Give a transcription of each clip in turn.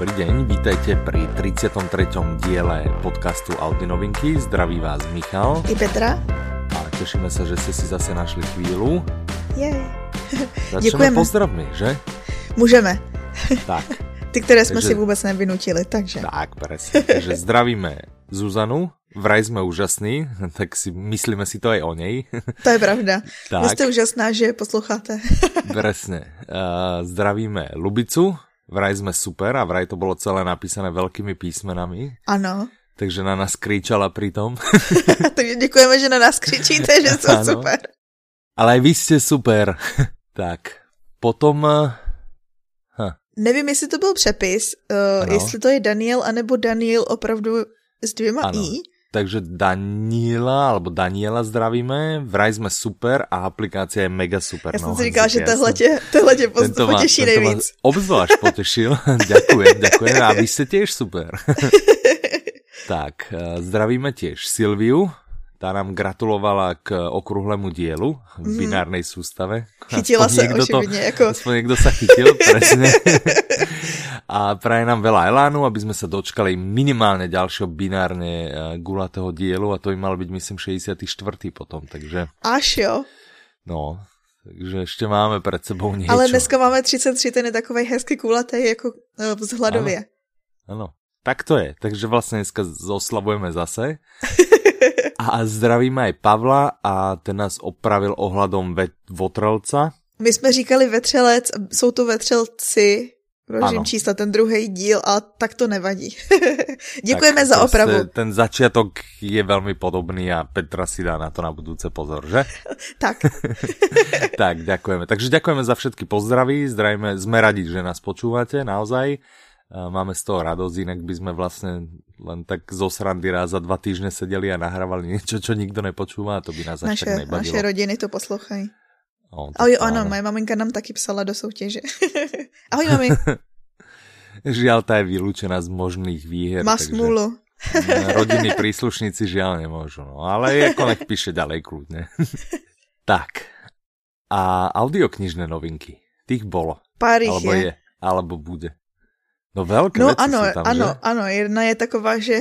Dobrý deň, vítajte pri 33. diele podcastu Audi Novinky. Zdraví vás Michal. I Petra. A tešíme sa, že ste si zase našli chvíľu. Jej. Začneme pozdravmi, že? Můžeme. Tak, Ty, které jsme Takže- si vůbec nevynutili, takže. tak, presne. Takže zdravíme Zuzanu. Vraj sme úžasní, tak si myslíme si to aj o nej. To je pravda. Tak. Vy jste úžasná, že posloucháte. Presne. Uh, zdravíme Lubicu. Vraj sme super a vraj to bolo celé napísané veľkými písmenami. Ano. Takže na nás kričala pritom. Takže děkujeme, že na nás křičíte, že jsou Ano. super. Ale aj vy ste super. tak, potom... eh, Hm, Nevím, jestli to byl přepis, uh, Ano. jestli to je Daniel, anebo Daniel opravdu s dvěma Ano. i. takže Daniela, alebo Daniela zdravíme. Vraj sme super a aplikácia je mega super. Já jsem no, si říkala, že tohle tě, tohle tě pos- Tento potěší tento nejvíc. Obzvlášť potešil. ďakujem, ďakujem. A vy ste tiež super. tak, eh, zdravíme tiež Silviu. Tá nám gratulovala k okrúhlemu dielu v binárnej sústave. Mhm. Chytila Aspoň se to- jako Aspoň niekto sa chytil, presne. A praje nám veľa elánu, aby sme sa dočkali minimálne ďalšieho binárne eh, gulatého dielu a to by mal byť, myslím, 64. potom, takže až jo. no, takže ešte máme pred sebou niečo. Ale dneska máme 33, ten je takovej hezky kulatý jako uh, vzhledově. Áno, tak to je. Takže vlastne dneska zoslavujeme zase. A zdravíme aj Pavla a ten nás opravil ohľadom ve- Votrelca. My jsme říkali vetřelec, jsou to vetřelci, Ano. Rožím čísla, ten druhý díl, a tak to nevadí. Děkujeme Tak za opravu. Ten začiatok je veľmi podobný a Petra si dá na to na budúce pozor, že? Tak, tak, ďakujeme. Takže ďakujeme za všetky pozdraví, zdravíme, sme radi, že nás počúvate, naozaj. Máme z toho radosť, inak by sme vlastne len tak zo srandy raz za dva týždne sedeli a nahrávali niečo, čo nikto nepočúva a to by nás až naše, tak nebavilo. naše rodiny to poslouchají. Tak Ahoj, ano, áno. moje maminka nám taky psala do soutěže. Ahoj, mami, Žiaľ, tá je vylúčená z možných výher. má smůlu. Rodinní príslušníci žiaľ nemôžu. No, ale ako nech píše ďalej kľudne. tak. A audioknižné novinky. Tých bolo. Pár jich Alebo je. je. Alebo bude. No veľké No ano, tam, ano, že? ano, jedna je taková, že,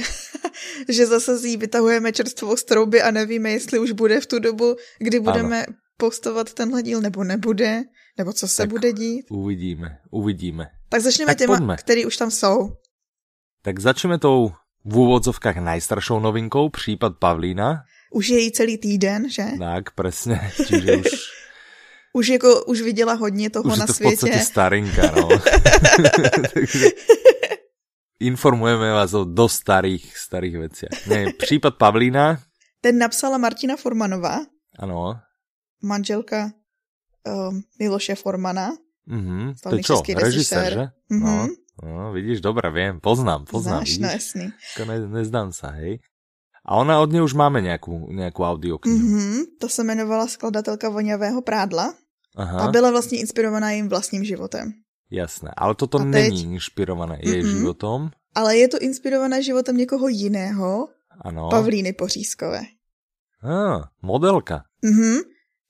že zase z jí vytahujeme čerstvou z trouby a nevíme, jestli už bude v tu dobu, kdy budeme postovat tenhle díl, nebo nebude, nebo co se Tak. bude dít. Uvidíme, uvidíme. Tak začneme Tak těma, pojďme. který už tam jsou. Tak začneme tou v úvodzovkách najstaršou novinkou, případ Pavlína. Už je jí celý týden, že? Tak. Čiže už, Už jako, už viděla hodně toho už je na to v světě. podstate starinka, no. Takže informujeme vás o dosť starých, starých veciach. Nie, prípad Pavlína, Ten napsala Martina Formanová, ano. Manželka um, Miloše Formana. Mhm. To je čo? Režisér, režisér. že? Mhm. No, no, vidíš, dobre, viem, poznám, poznám, Znáš, no jasný. Ne, nezdám sa, hej. A ona od nej už máme nejakú, nejakú audioknihu. Mhm, to se jmenovala skladatelka voňavého prádla Aha, a byla vlastně inspirovaná jejím vlastním životem. jasné. Ale toto A teď? není inšpirované jej Mhm. životom. Ale je to inspirované životem někoho jiného, Ano. Pavlíny Pořízkové. Ah, modelka. Mhm.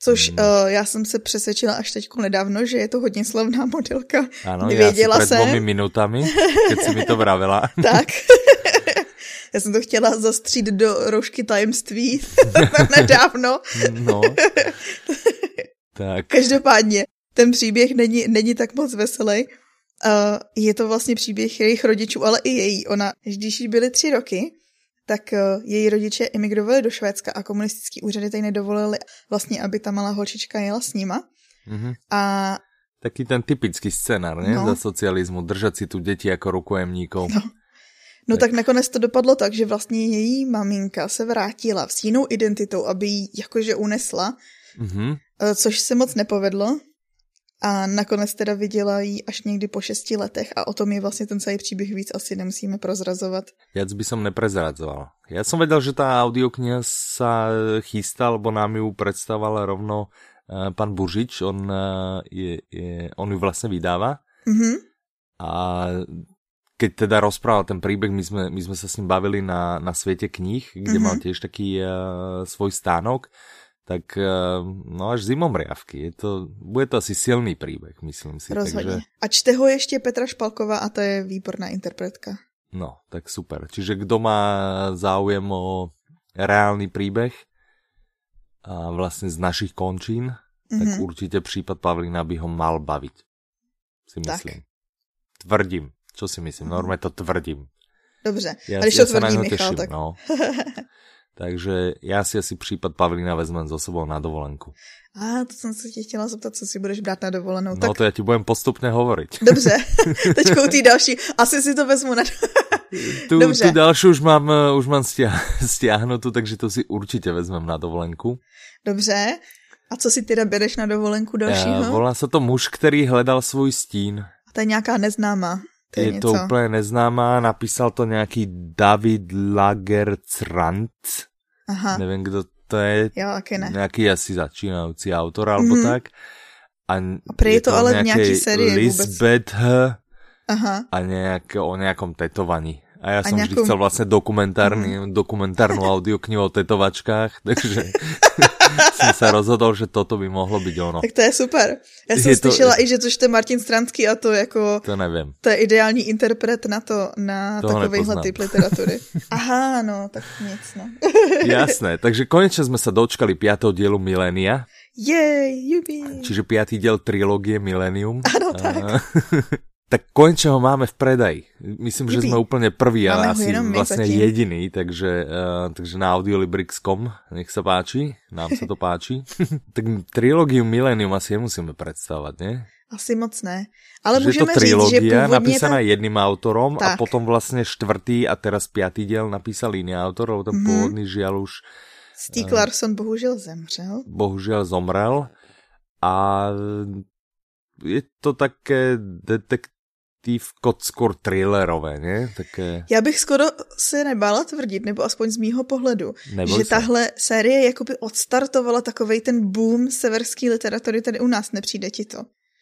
Což Hmm. uh, já jsem se přesvědčila až teď nedávno, že je to hodně slavná modelka. Nevěděla ja si pred jsem. dvomi minutami, keď si mi to vravela. Tak. Já jsem to chtěla zastřít do roušky tajemství nedávno. No. tak, Každopádně, ten příběh není, není tak moc veselý. Uh, je to vlastně příběh jejich rodičů, ale i její. Ona, když jí byly tři roky, tak uh, její rodiče emigrovali do Švédska a komunistický úřady tady nedovolili vlastně, aby ta malá holčička jela s nima. mhm. A taký ten typický scenár, ne? No. Za socializmu, držať si tu deti ako rukojemníkov. No. No tak nakonec to dopadlo tak, že vlastně její maminka se vrátila s jinou identitou, aby ji jakože unesla, Mhm. eh, což se moc nepovedlo. A nakonec teda viděla ji až někdy po šesti letech a o tom je vlastně ten celý příběh víc asi nemusíme prozrazovat. Viac by som neprezradzoval. Ja som vedel, že tá audiokniha sa chystá, lebo nám ju predstavoval rovno uh, pán Bužič, on, uh, je, je, on ju vlastne vydáva. Mhm. A keď teda rozprával ten príbeh, my sme, my sme sa s ním bavili na, na svete kníh, kde Mhm. mal tiež taký uh, svoj stánok, tak uh, no až zimomriavky. Je to, bude to asi silný príbeh, myslím si. Rozhodně. Takže... A čte ho ještě Petra Špalková a to je výborná interpretka. No, tak super. Čiže kdo má záujem o reálný príbeh a vlastne z našich končín, mm-hmm. tak mhm. určite prípad Pavlína by ho mal baviť. Si myslím. Tak. Tvrdím. Čo si myslím? Mhm. Normálne to tvrdím. Dobře. Ja, a když ja to tvrdí Michal, tak... No. Takže já si asi případ Pavlína vezmem za sebou na dovolenku. A to jsem se tě chtěla zeptat, co si budeš brát na dovolenou. No tak... to já ti budem postupně hovoriť. Dobře, teďkou ty další. Asi si to vezmu na tu, Dobře. tu další už mám, eh, už mám stiahnutou, takže to si určitě vezmem na dovolenku. Dobře. A co si teda bereš na dovolenku dalšího? Uh, volá se to muž, který hledal svůj stín. A to je nějaká neznámá. To je, je to úplně neznámá, napísal to nějaký David Lagercrant. Aha. Nevím, kdo to je. Jo, taky ne. Nějaký asi začínající autor, alebo mm-hmm. tak. A, a prý je to, to ale v nějaký sérii Lisbeth Aha. a nějak, o nějakom tetovaní. A já jsem nějakou... vždy chcel vlastně dokumentárny, mm. dokumentárnu audioknihu o tetovačkách, takže jsem se rozhodl, že toto by mohlo být ono. Tak to je super. Já jsem je slyšela to... i, že to je Martin Stranský a to jako... To nevím. To je ideální interpret na to, na Toho takovýhle typ literatury. Aha, no, tak nic, no. Jasné, takže konečně jsme se dočkali pátého dílu Milénia. Jej, jubi. Čiže pátý díl trilogie Millennium. Ano, tak. Tak konečne ho máme v predaji. Myslím, že sme úplne prví a asi vlastne jediný, takže, uh, takže na audiolibrix.com, nech sa páči, nám sa to páči. tak trilógiu Millennium asi nemusíme predstavovať, ne? Asi moc ne. Ale že můžeme to trilógia říct, že napísaná ta... jedným autorom tak. a potom vlastně čtvrtý a teraz pátý diel napísal jiný autor, lebo ten mm-hmm. původný žiaľ už... Stieg Larsson bohužel zemřel. Bohužel zomrel a je to také detek detektívko skôr thrillerové, ne? Také... Já bych skoro se nebála tvrdit, nebo aspoň z mýho pohledu, Neboj že se. tahle série jakoby odstartovala takovej ten boom severské literatury tady u nás, nepřijde ti to?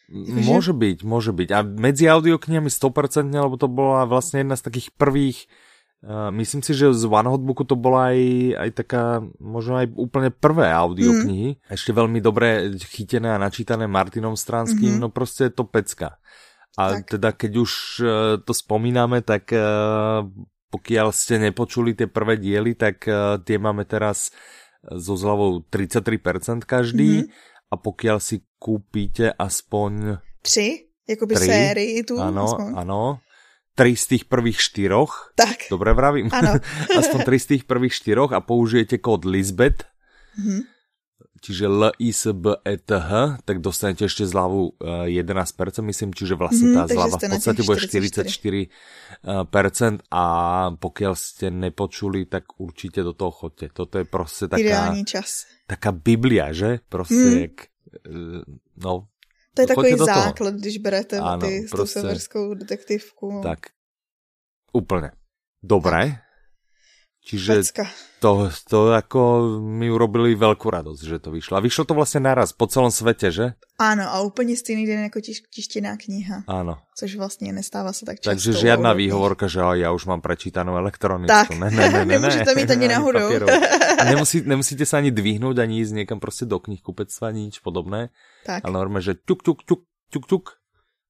Jakože... Môže byť, môže byť. A medzi audioknihami 100%, lebo to bola vlastne jedna z takých prvých Uh, myslím si, že z One Hotbooku to bola aj, aj taká, možno aj úplne prvé audioknihy. Mm. Ešte veľmi dobre chytené a načítané Martinom Stranským, mm-hmm. no proste je to pecka. A tak. teda keď už uh, to spomíname, tak uh, pokiaľ ste nepočuli tie prvé diely, tak uh, tie máme teraz so zľavou 33% každý mm-hmm. a pokiaľ si kúpite aspoň... Tři? Jakoby tri, sérii tu? Ano, aspoň. ano. Tri z tých prvých štyroch. Tak. Dobre vravím. Ano. aspoň tri z tých prvých štyroch a použijete kód Lisbeth. Mm-hmm čiže L, I, S, B, E, T, H, tak dostanete ešte zľavu 11%, myslím, čiže vlastne tá mm, zľava v podstate bude 44% a pokiaľ ste nepočuli, tak určite do toho chodte. Toto je prostě taká... čas. Taká biblia, že? Prostě mm. jak... E, no, to je takový základ, když berete ano, ty, prostě, tou severskou detektivku. Tak, úplně. Dobré. Čiže to, to jako mi urobili velkou radost, že to vyšlo. A vyšlo to vlastně naraz po celém světě, že? Ano, a úplně stejný den jako tiš, tištěná kniha. Ano. Což vlastně nestává se tak často. Takže žádná výhovorka, že já už mám prečítanou elektronickou. Tak, ne, ne, ne, ne, nemůžete mít ani náhodou. a nemusí, nemusíte se ani dvihnout, ani jít někam prostě do knihkupectva, nič podobné. Tak. Ale normálně, že tuk, tuk, tuk, tuk, tuk,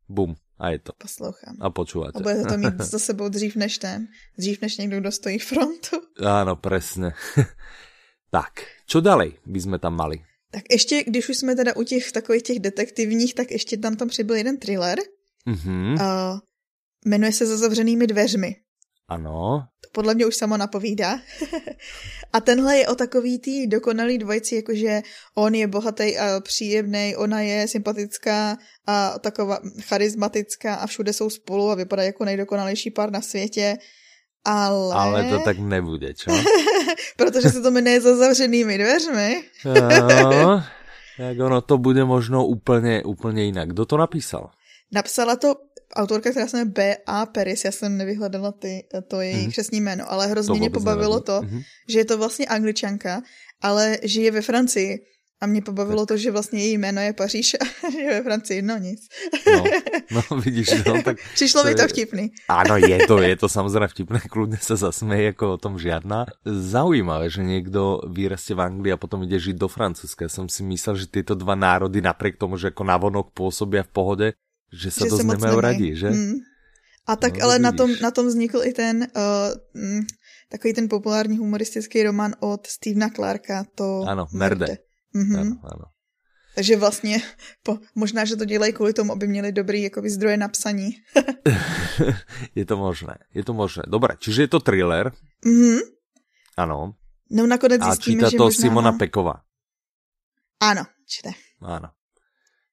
bum. A je to. Poslouchám. A počúvate. A bude to mít za sebou dřív než ten, dřív než někdo, kdo stojí frontu. Áno, presne. tak, čo dalej by sme tam mali? Tak ještě, když už jsme teda u těch takových těch detektivních, tak ještě tam tam přibyl jeden thriller. Mm-hmm. Uh, jmenuje se Za zavřenými dveřmi. Ano. To podle mě už samo napovídá. a tenhle je o takový tý dokonalý dvojici, jakože on je bohatý a příjemný, ona je sympatická a taková charismatická a všude jsou spolu a vypadá jako nejdokonalejší pár na světě. Ale... Ale to tak nebude, čo? Protože se to jmenuje za zavřenými dveřmi. no, tak ono to bude možno úplně, úplně jinak. Kdo to napísal? Napsala to autorka, která se jmenuje B.A. Peris, já jsem nevyhledala ty, to její mm-hmm. křesní jméno, ale hrozně mě pobavilo to, mm-hmm. že je to vlastně angličanka, ale žije ve Francii A mě pobavilo tak. to, že vlastně její jméno je Paříž a je ve Francii, no nic. No, no vidíš, no tak... Přišlo to mi to je... vtipný. Áno, je to, je to samozřejmě vtipné, kludně se zasměje, jako o tom žiadna. Zaujímavé, že někdo vyrastie v Anglii a potom ide žiť do Francúzska. Ja som si myslel, že tyto dva národy, napriek tomu, že jako navonok pôsobia v pohode, že sa že dost nemajú radi, že? Mm. A tak no, ale na tom, na tom vznikl i ten uh, takový ten populární humoristický román od Stevena Clarka, to... Ano, Merde. Merde. Mm-hmm. Ano, ano. Takže vlastně po, možná, že to dělají kvůli tomu, aby měli dobrý jakoby, zdroje na psaní. je to možné, je to možné. Dobré, čiže je to thriller. Mhm. Ano. No nakonec A čítá to možná... Simona Pekova. Ano, čte. Ano.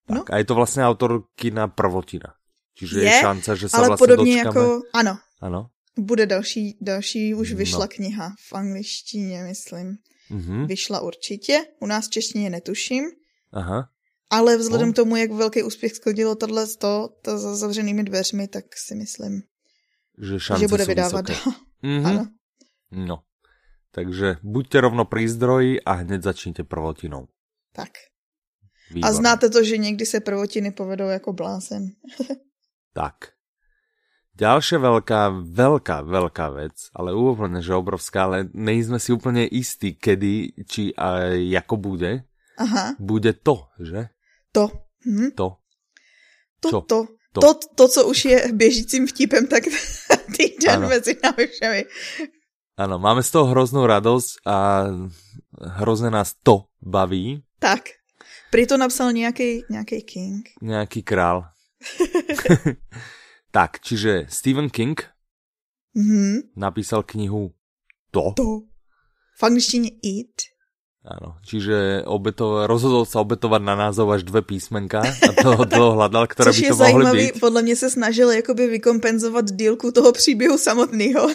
Tak, no. a je to vlastně autorkina prvotina. Čiže je, je šance, že se ale vlastně podobně dočkáme... jako, ano. Ano. Bude další, další už vyšla no. kniha v angličtině, myslím. Mm-hmm. Vyšla určitě, u nás v češtině netuším. Aha. Ale vzhledem k tomu, jak velký úspěch sklidilo tohle to, to za zavřenými dveřmi, tak si myslím, že, že bude vydávat. Mm-hmm. Ano. No. Takže buďte rovno pri zdroji a hned začněte prvotinou. Tak. Výborné. A znáte to, že někdy se prvotiny povedou jako blázen. tak. Ďalšia veľká, veľká, veľká vec, ale úplne, že obrovská, ale nejsme si úplne istí, kedy, či a jako bude. Aha. Bude to, že? To. Hm. To. To, Čo? to. To. To, to, co už je běžícím vtipem, tak týden ano. mezi námi všemi. Ano, máme z toho hroznou radost a hrozně nás to baví. Tak. Prý to napsal nějaký, nějaký king. Nějaký král. Tak, čiže Stephen King mm-hmm. napísal knihu To. To. V angličtině It. Áno, čiže obeto, rozhodol sa obetovať na názov až dve písmenka a to dlho hľadal, ktoré Což by to mohly byť. podle mě se snažil jakoby vykompenzovat dílku toho příběhu samotného.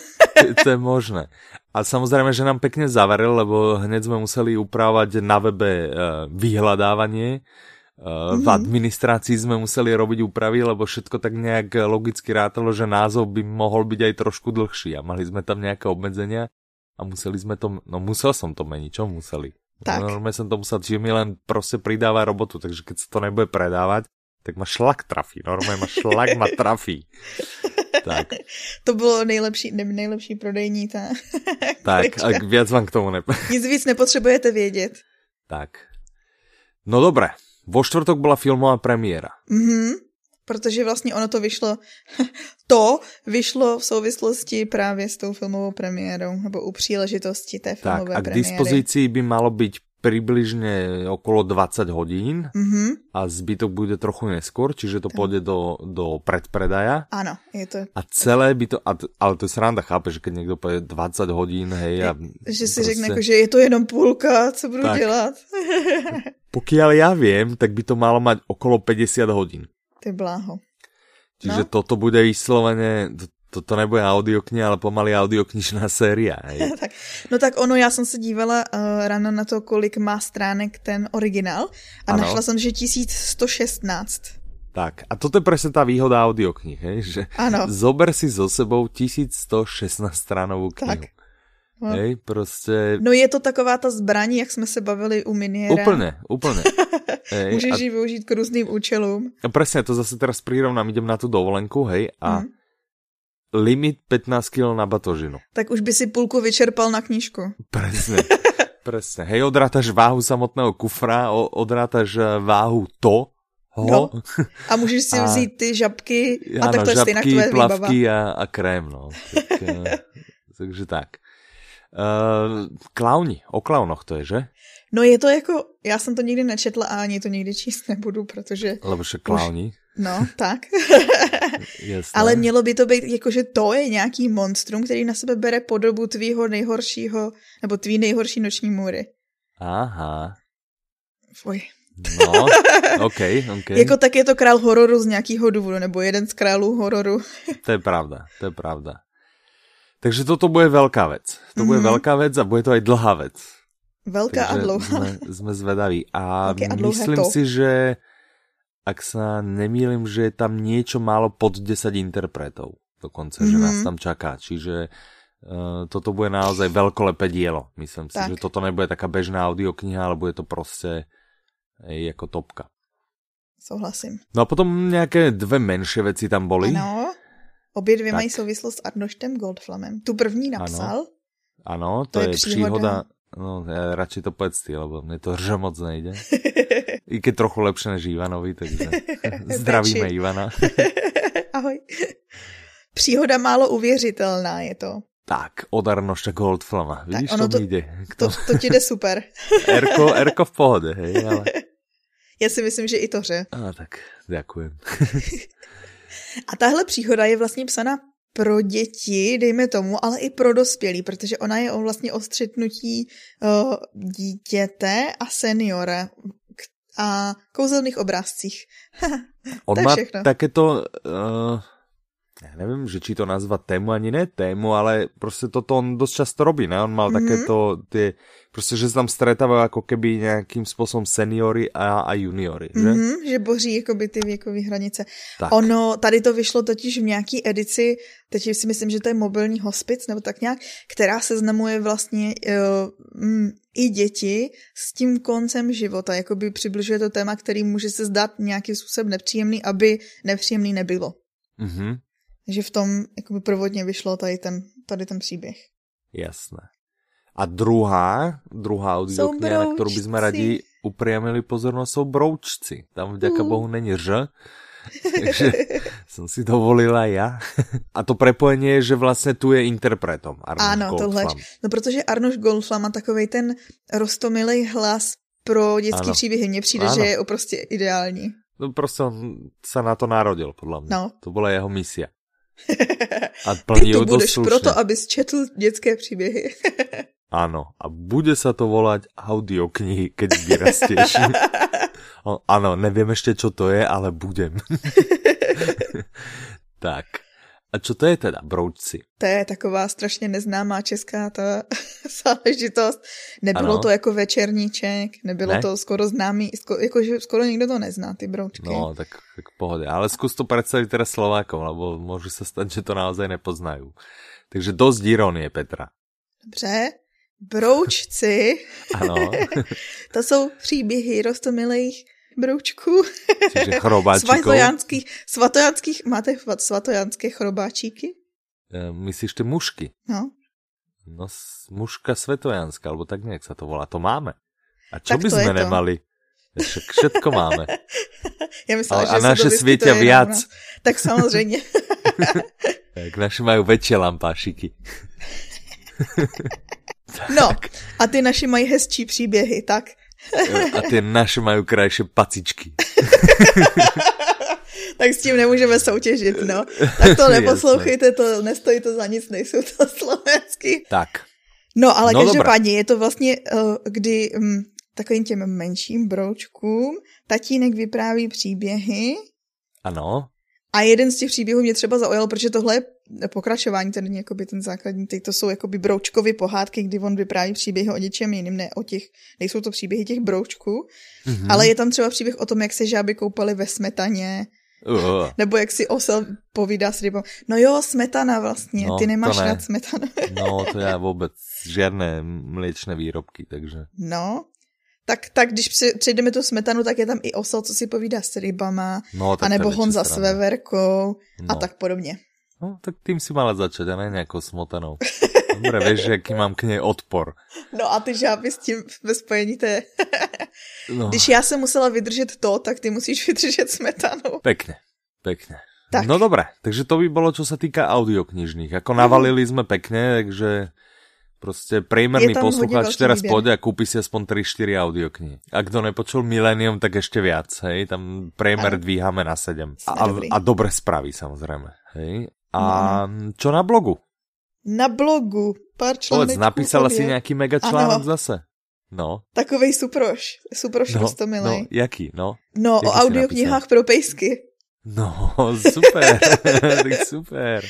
to je možné. A samozrejme, že nám pekne zavaril, lebo hneď sme museli upravovať na webe uh, vyhľadávanie, v mhm. administrácii sme museli robiť úpravy, lebo všetko tak nejak logicky rátalo, že názov by mohol byť aj trošku dlhší a mali sme tam nejaké obmedzenia a museli sme to, no musel som to meniť, čo museli? Tak. Normálne som to musel, čiže mi len proste pridáva robotu, takže keď sa to nebude predávať, tak ma šlak trafí, normálně ma šlak ma trafí. Tak. To bylo nejlepší, ne, nejlepší prodejní ta. tak, a viac vám k tomu ne... Nic víc nepotřebujete vědět. Tak. No dobré, Vo čtvrtok byla filmová premiéra. Mhm, protože vlastně ono to vyšlo, to vyšlo v souvislosti právě s tou filmovou premiérou, nebo u příležitosti té filmové tak, a k dispozici by malo být přibližně okolo 20 hodín mm-hmm. a zbytok bude trochu neskôr, čiže to pôjde do, do predpredaja. Ano, je to. A celé by to, a, ale to je sranda, chápe, že keď někdo povede 20 hodín, hej. A že si prostě... řekne, jako, že je to jenom půlka, co budu tak. dělat. Pokiaľ ja viem, tak by to malo mať okolo 50 hodín. Ty bláho. Čiže no? toto bude vysloveně, to, to nebude audiokniha, ale pomaly audioknižná séria. tak, no tak ono, já jsem se dívala uh, ráno na to, kolik má stránek ten originál a ano. našla jsem, že 1116. Tak, a toto je presne tá výhoda audioknih, hej? že ano. zober si so sebou 1116 stránovou knihu. Tak. No. Hej, prostě... No je to taková ta zbraní, jak jsme se bavili u Miniera. Úplně, úplně. hej, Můžeš a... ji využít k různým účelům. A presne, to zase teraz prirovnám, idem na tu dovolenku, hej, a mm. Limit 15 kg na batožinu. Tak už by si půlku vyčerpal na knížku. Presne, presne. Hej, odrátaš váhu samotného kufra, odrátaš eh, váhu to, ho. No. A můžeš si a... vzít ty žabky a ano, tak to je tvoje plavky a, a krém, no. Tak, eh, takže tak. Uh, klauni, o klaunoch to je, že? No je to jako, já jsem to nikdy nečetla a ani to nikdy číst nebudu, protože... Lebo že klauni. Už, no, tak. Ale mělo by to být, jakože to je nějaký monstrum, který na sebe bere podobu tvýho nejhoršího, nebo tvý nejhorší noční můry. Aha. Fuj. No, ok, ok. jako tak je to král hororu z nějakého důvodu, nebo jeden z králů hororu. to je pravda, to je pravda. Takže toto bude veľká vec. To mm-hmm. bude mhm. veľká vec a bude to aj dlhá vec. Veľká Takže a dlouhá. Sme, sme zvedaví. A, a myslím to. si, že ak sa nemýlim, že je tam niečo málo pod 10 interpretov dokonce, mm-hmm. že nás mhm. tam čaká. Čiže uh, toto bude naozaj veľkolepé dielo. Myslím si, tak. že toto nebude taká bežná audiokniha, ale bude to prostě jako topka. Souhlasím. No a potom nějaké dvě menší věci tam byly. Ano, obě dvě tak. mají souvislost s Arnoštem Goldflamem. Tu první napsal. Ano, ano to, to je, je příhoda. příhoda. No, ja radši to povedz ty, lebo mne to hrže moc nejde. I keď trochu lepšie než Ivanovi, takže zdravíme Ivana. Ahoj. Příhoda málo uvěřitelná je to. Tak, od Arnošta Goldflama. Vidíš, tak ono to, to jde. To, to ti jde super. Erko, Erko v pohodě, hej, ale... Já si myslím, že i to ře. A tak, děkujem. A tahle příhoda je vlastně psaná pro děti, dejme tomu, ale i pro dospělí, protože ona je o vlastně o střetnutí uh, dítěte a seniora a kouzelných obrázcích. On má také to, uh, já nevím, že či to nazvat tému, ani ne tému, ale prostě toto on dost často robí, ne? On mal mm -hmm. také to, ty, prostě, že se tam stretávají jako keby nějakým způsobem seniory a, a juniory, že? Mm -hmm, že boří jakoby ty věkové hranice. Tak. Ono, tady to vyšlo totiž v nějaký edici, teď si myslím, že to je mobilní hospic, nebo tak nějak, která seznamuje vlastně uh, mm, i děti s tím koncem života, jakoby přibližuje to téma, který může se zdát nějakým způsobem nepříjemný, aby nepříjemný nebylo. Mm -hmm že v tom jakoby provodně vyšlo tady ten, tady ten příběh. Jasné. A druhá, druhá audiokniha, na kterou bychom rádi upriamili pozornost, jsou broučci. Tam vďaka uh. bohu není ř, takže jsem si dovolila já. A to prepojení je, že vlastně tu je interpretom Arnoš Ano, tohle. No protože Arnoš Goldflam má takový ten rostomilý hlas pro dětský ano. příběhy. Mně přijde, ano. že je prostě ideální. No prostě on se na to narodil, podle mě. No. To byla jeho misia. A Ty to budeš slušne. proto, abys četl dětské příběhy. Áno, a bude sa to volať audioknihy, keď vyrastieš. Áno, neviem ešte, čo to je, ale budem. tak. A co to je teda broučci? To je taková strašně neznámá česká ta záležitost. Nebylo ano. to jako večerníček, nebylo ne? to skoro známý, sko, jakože skoro nikdo to nezná, ty broučky. No, tak, tak pohodě. Ale zkus to představit teda Slovákom, lebo může se stát, že to naozaj nepoznají. Takže dost ironie, Petra. Dobře. Broučci. ano. to jsou příběhy rostomilých broučků. Chrobáčikov. svatojanských, svatojanských, máte svatojanské chrobáčíky? E, myslíš ty mušky? No. No, muška svetojanská, alebo tak nějak se to volá. To máme. A čo tak by sme nemali? Však všetko máme. Já myslela, a, a naše světě viac. Tak samozřejmě. tak naše mají větší lampášiky. no, a ty naši mají hezčí příběhy, tak? A ty naše mají krajší pacičky. tak s tím nemůžeme soutěžit, no. Tak to neposlouchejte, to nestojí to za nic, nejsou to slovenský. Tak. No, ale no, každopádně je to vlastně, eh, kdy um, takovým těm menším broučkům tatínek vypráví příběhy. Ano. A jeden z těch příběhů mě třeba zaujal, protože tohle je pokračování, ten jakoby ten základní, teď to jsou jakoby broučkovy pohádky, kdy on vypráví příběhy o něčem jiným, ne o těch, nejsou to příběhy těch broučků, mm-hmm. ale je tam třeba příběh o tom, jak se žáby koupaly ve smetaně, Uh. Nebo jak si osel povídá s rybou. No jo, smetana vlastně, no, ty nemáš ne. rád smetanu. no, to já vůbec žádné mléčné výrobky, takže. No, tak, tak když přejdeme tu smetanu, tak je tam i osel, co si povídá s rybama, no, anebo Honza s veverkou no. a tak podobně. No, tak tím si mala začať, a ne nějakou smotanou. Dobre, víš, jaký mám k něj odpor. No a ty žáby s tím ve spojení, to je... no. Když já jsem musela vydržet to, tak ty musíš vydržet smetanu. Pekne, pekne. Tak. No dobré, takže to by bylo, co se týká audioknižných. Jako navalili jsme pekne, takže prostě prejmerný posluchač teraz pôjde a kúpi si aspoň 3-4 audioknihy. A kdo nepočul Millennium, tak ešte viac, hej, tam prejmer dvíhame na 7. A, a, a dobre spraví, samozrejme, hej. A no. čo na blogu? Na blogu, pár článků. napísala si nějaký mega článok zase. No. Takovej suproš, suproš no, No, jaký, no? No, jaký o audioknihách pro pejsky. No, super, tak super.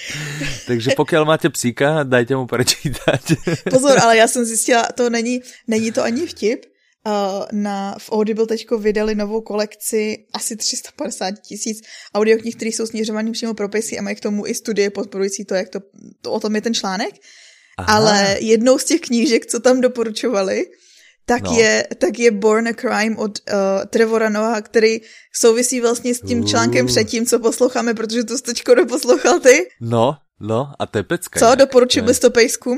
Takže pokud máte psíka, dajte mu prečítať. Pozor, ale já jsem zjistila, to není, není to ani vtip, Uh, na, v Audible teďko vydali novou kolekci asi 350 tisíc audioknih, které jsou směřované přímo pro pejsky a mají k tomu i studie podporující to, jak to, to o tom je ten článek. Aha. Ale jednou z těch knížek, co tam doporučovali, tak, no. je, tak je Born a Crime od uh, Trevora Noah, který souvisí vlastně s tím článkem uh. předtím, co posloucháme, protože to jsi teďko doposlouchal ty. No, no, a to je pecka. Co, doporučil bys to pejsku?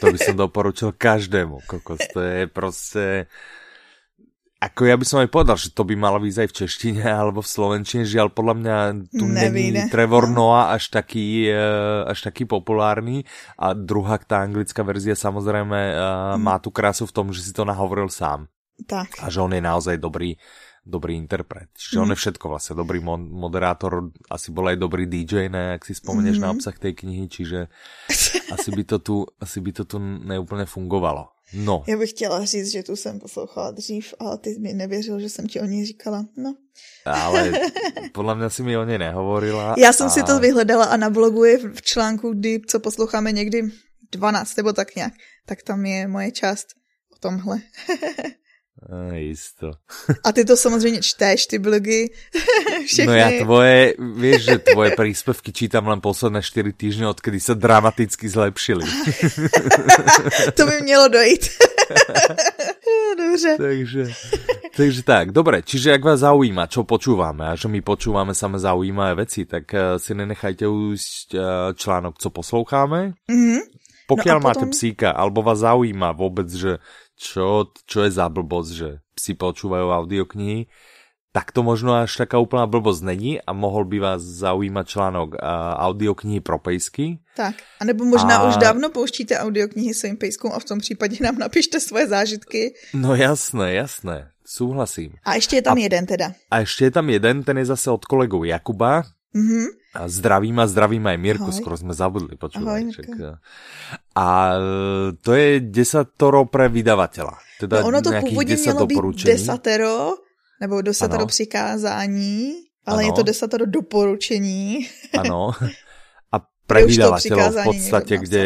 To by som doporučil každému, kokos, to je prostě Ako ja by som aj povedal, že to by malo výsť aj v češtine alebo v slovenčine, žiaľ podľa mňa tu není Trevor no. Noah až taký, eh, až taký populárny a druhá tá anglická verzia samozrejme hmm. má tu krásu v tom, že si to nahovoril sám. Tak. A že on je naozaj dobrý, dobrý interpret. Čiže on je všetko vlastne. Dobrý moderátor, asi bol aj dobrý DJ, ne, ak si spomenieš hmm. na obsah tej knihy, čiže asi by to tu, asi by to tu neúplne fungovalo. No. Já bych chtěla říct, že tu jsem poslouchala dřív, ale ty mi nevěřil, že jsem ti o ní říkala. No. Ale podle mě si mi o něj nehovorila. Já jsem a... si to vyhledala a na blogu je v článku, kdy, co posloucháme někdy 12 nebo tak nějak, tak tam je moje část o tomhle. A jisto. A ty to samozřejmě čteš, ty blogy. Všechny. No já tvoje, víš, že tvoje príspevky čítam len posledné 4 týždně, odkedy se dramaticky zlepšili. to by mělo dojít. Dobře. Takže, takže tak, dobre, čiže ak vás zaujíma, čo počúvame a že my počúvame samé zaujímavé veci, tak uh, si nenechajte ujsť uh, článok, co posloucháme. Mm-hmm. Pokiaľ no potom... máte psíka, alebo vás zaujíma vôbec, že čo, čo je za blbosť, že si počúvajú audioknihy, tak to možno až taká úplná blbosť není a mohol by vás zaujímať článok uh, audioknihy pro pejsky. Tak, anebo možná a... už dávno pouštíte audioknihy svým pejskům a v tom případě nám napište svoje zážitky. No jasné, jasné, súhlasím. A ještě je tam a, jeden teda. A ještě je tam jeden, ten je zase od kolegu Jakuba, Mm-hmm. A zdravím a zdravím aj Mirku, Ahoj. skoro sme zabudli, počúvaj. Eh. A eh, to je desatoro pre vydavateľa. Teda no ono to původně mělo být desatero, nebo desatero ano. přikázání, ale ano. je to desatero doporučení. Ano. A pre vydavateľov v podstate, kde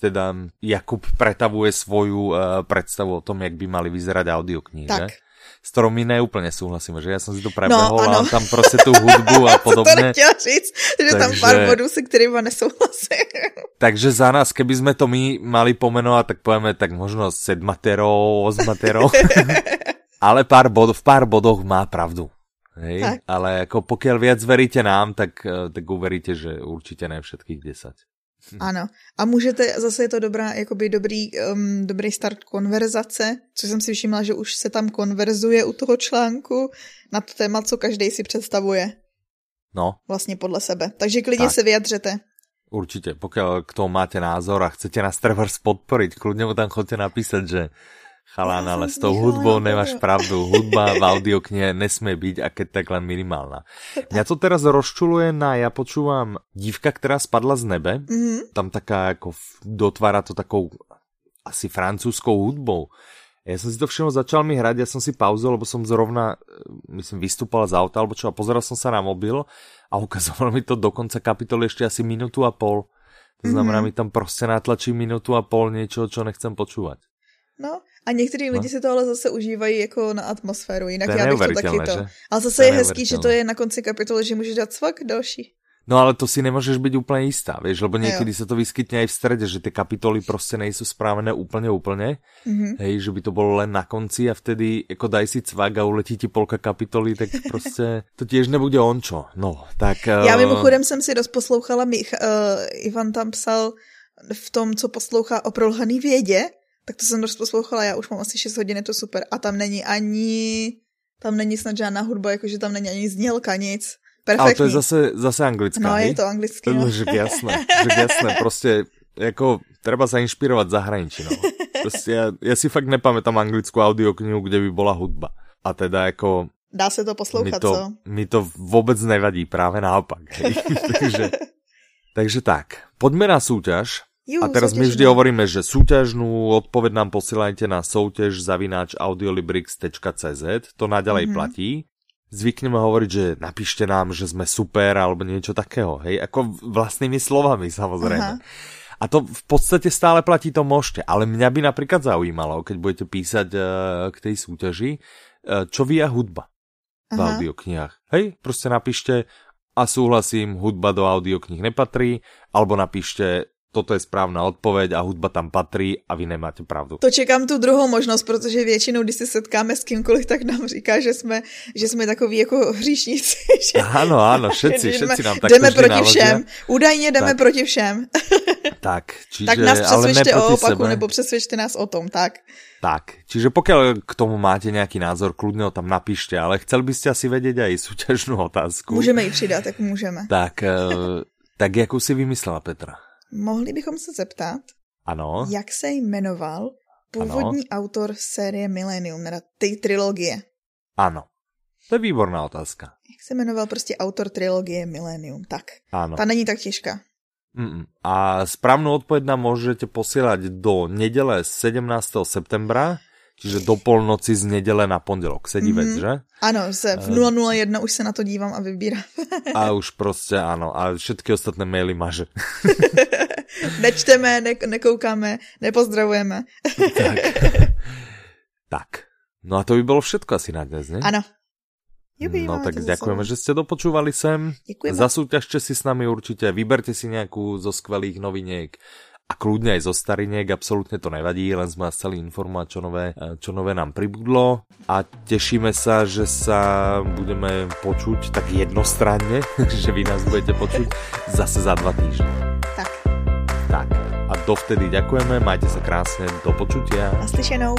teda Jakub pretavuje svoju uh, predstavu o tom, jak by mali vyzerať audioknihy. Tak. Že? S ktorou my neúplne súhlasíme, že ja som si to prebehol no, a tam prostě tu hudbu a podobně. to říct, že takže, tam pár bodů, se kterými nesouhlasím. takže za nás, keby sme to my mali pomenovať, tak povieme tak možno sedmatero, osmatero. Ale pár bod, v pár bodoch má pravdu. Hej? Tak. Ale ako pokiaľ viac veríte nám, tak, eh, tak uveríte, že určitě ne všetkých 10. Ano. A můžete, zase je to dobrá, jakoby dobrý, um, dobrý start konverzace, co jsem si všimla, že už se tam konverzuje u toho článku na to téma, co každý si představuje. No. Vlastně podle sebe. Takže klidně tak. se vyjadřete. Určitě, pokud k tomu máte názor a chcete nás Trevors podporit, klidně mu tam chodte napísat, že Chalán, ale s tou hudbou nemáš pravdu. Hudba v audioknihe nesmie byť, a keď tak len minimálna. Mňa to teraz rozčuluje na, ja počúvam Dívka, která spadla z nebe. Mm-hmm. Tam taká, jako dotvára to takou asi francúzskou hudbou. Ja som si to všimol, začal mi hrať, ja som si pauzol, lebo som zrovna, myslím, vystúpal z auta, alebo čo, a pozeral som sa na mobil a ukazoval mi to do konca kapitoly ešte asi minútu a pol. To znamená, mm-hmm. mi tam prostě natlačí minutu a pol niečo, čo nechcem počúvať. No, a některý no. lidi si to ale zase užívají jako na atmosféru, jinak to já bych to taky to. Ale zase to je, hezký, že to je na konci kapitoly, že můžeš dát svak další. No ale to si nemůžeš být úplně jistá, víš, lebo někdy se to vyskytne aj v strede, že ty kapitoly prostě nejsou správené úplně úplně, mm-hmm. hej, že by to bylo len na konci a vtedy jako daj si cvak a uletí ti polka kapitoly, tak prostě to těž nebude ončo. No, tak... Já uh... mimochodem jsem si rozposlouchala, Mich, uh, Ivan tam psal v tom, co poslouchá o prolhaný vědě, tak to jsem dost poslouchala, já už mám asi 6 hodin, je to super. A tam není ani, tam není snad žádná hudba, jakože tam není ani znělka, nic. Perfektní. Ale to je zase, zase anglická, No, hej? je to anglické. No. Že jasné, že jasné, prostě jako treba sa zahraničí, no. Prostě já, já si fakt nepamätám anglickou audioknihu, kde by byla hudba. A teda jako... Dá se to poslouchat, mi to, co? Mi to vůbec nevadí, právě naopak. Takže, takže tak, poďme na súťaž. Jú, a teraz my vždy hovoríme, že súťažnú odpoveď nám posielajte na soutěž zavináč audiolibrix.cz, to naďalej mm -hmm. platí. Zvykneme hovoriť, že napíšte nám, že sme super, alebo niečo takého, hej, ako vlastnými slovami samozrejme. Aha. A to v podstate stále platí, to môžete, ale mňa by napríklad zaujímalo, keď budete písať uh, k tej súťaži, uh, čo vy a hudba v Aha. audioknihách. Hej, prostě napíšte a súhlasím, hudba do audioknih nepatrí, alebo napíšte toto je správná odpověď a hudba tam patří a vy nemáte pravdu. To čekám tu druhou možnost, protože většinou, když se setkáme s kýmkoliv, tak nám říká, že jsme, že jsme takový jako hříšníci. Že, ano, ano, všetci, všetci nám tak Jdeme proti naložia. všem. Údajně jdeme tak. proti všem. tak, čiže, tak nás přesvědčte o opaku, sebe. nebo přesvědčte nás o tom, tak. Tak, čiže pokud k tomu máte nějaký názor, kludně ho tam napište, ale chcel byste asi vědět i soutěžnou otázku. Můžeme ji přidat, jak můžeme. Tak, eh, tak jakou si vymyslela Petra? Mohli bychom se zeptat, ano. jak se jmenoval původní ano. autor série Millennium, teda té trilogie. Ano. To je výborná otázka. Jak se jmenoval prostě autor trilogie Millennium, tak. Ano. Ta není tak těžká. Mm-mm. A správnou odpověď nám můžete posílat do neděle 17. septembra Čiže do polnoci z neděle na pondělok. Sedí mm-hmm. vec, že? Ano, se v 001 uh, už se na to dívám a vybírám. a už prostě ano. A všetky ostatné maily maže. Nečteme, ne, nekoukáme, nepozdravujeme. tak. tak. No a to by bylo všetko asi na dnes, ne? Ano. Jubi, no tak ďakujeme, že ste dopočúvali sem. Děkujeme. Zasúťažte si s nami určite, vyberte si nejakú zo skvelých noviniek a kľudne aj zo stariniek, absolútne to nevadí, len sme vás chceli informovať, čo nové, čo nové nám pribudlo a tešíme sa, že sa budeme počuť tak jednostranne, že vy nás budete počuť zase za dva týždne. Tak. Tak. A dovtedy ďakujeme, majte sa krásne, do počutia. Naslyšenou.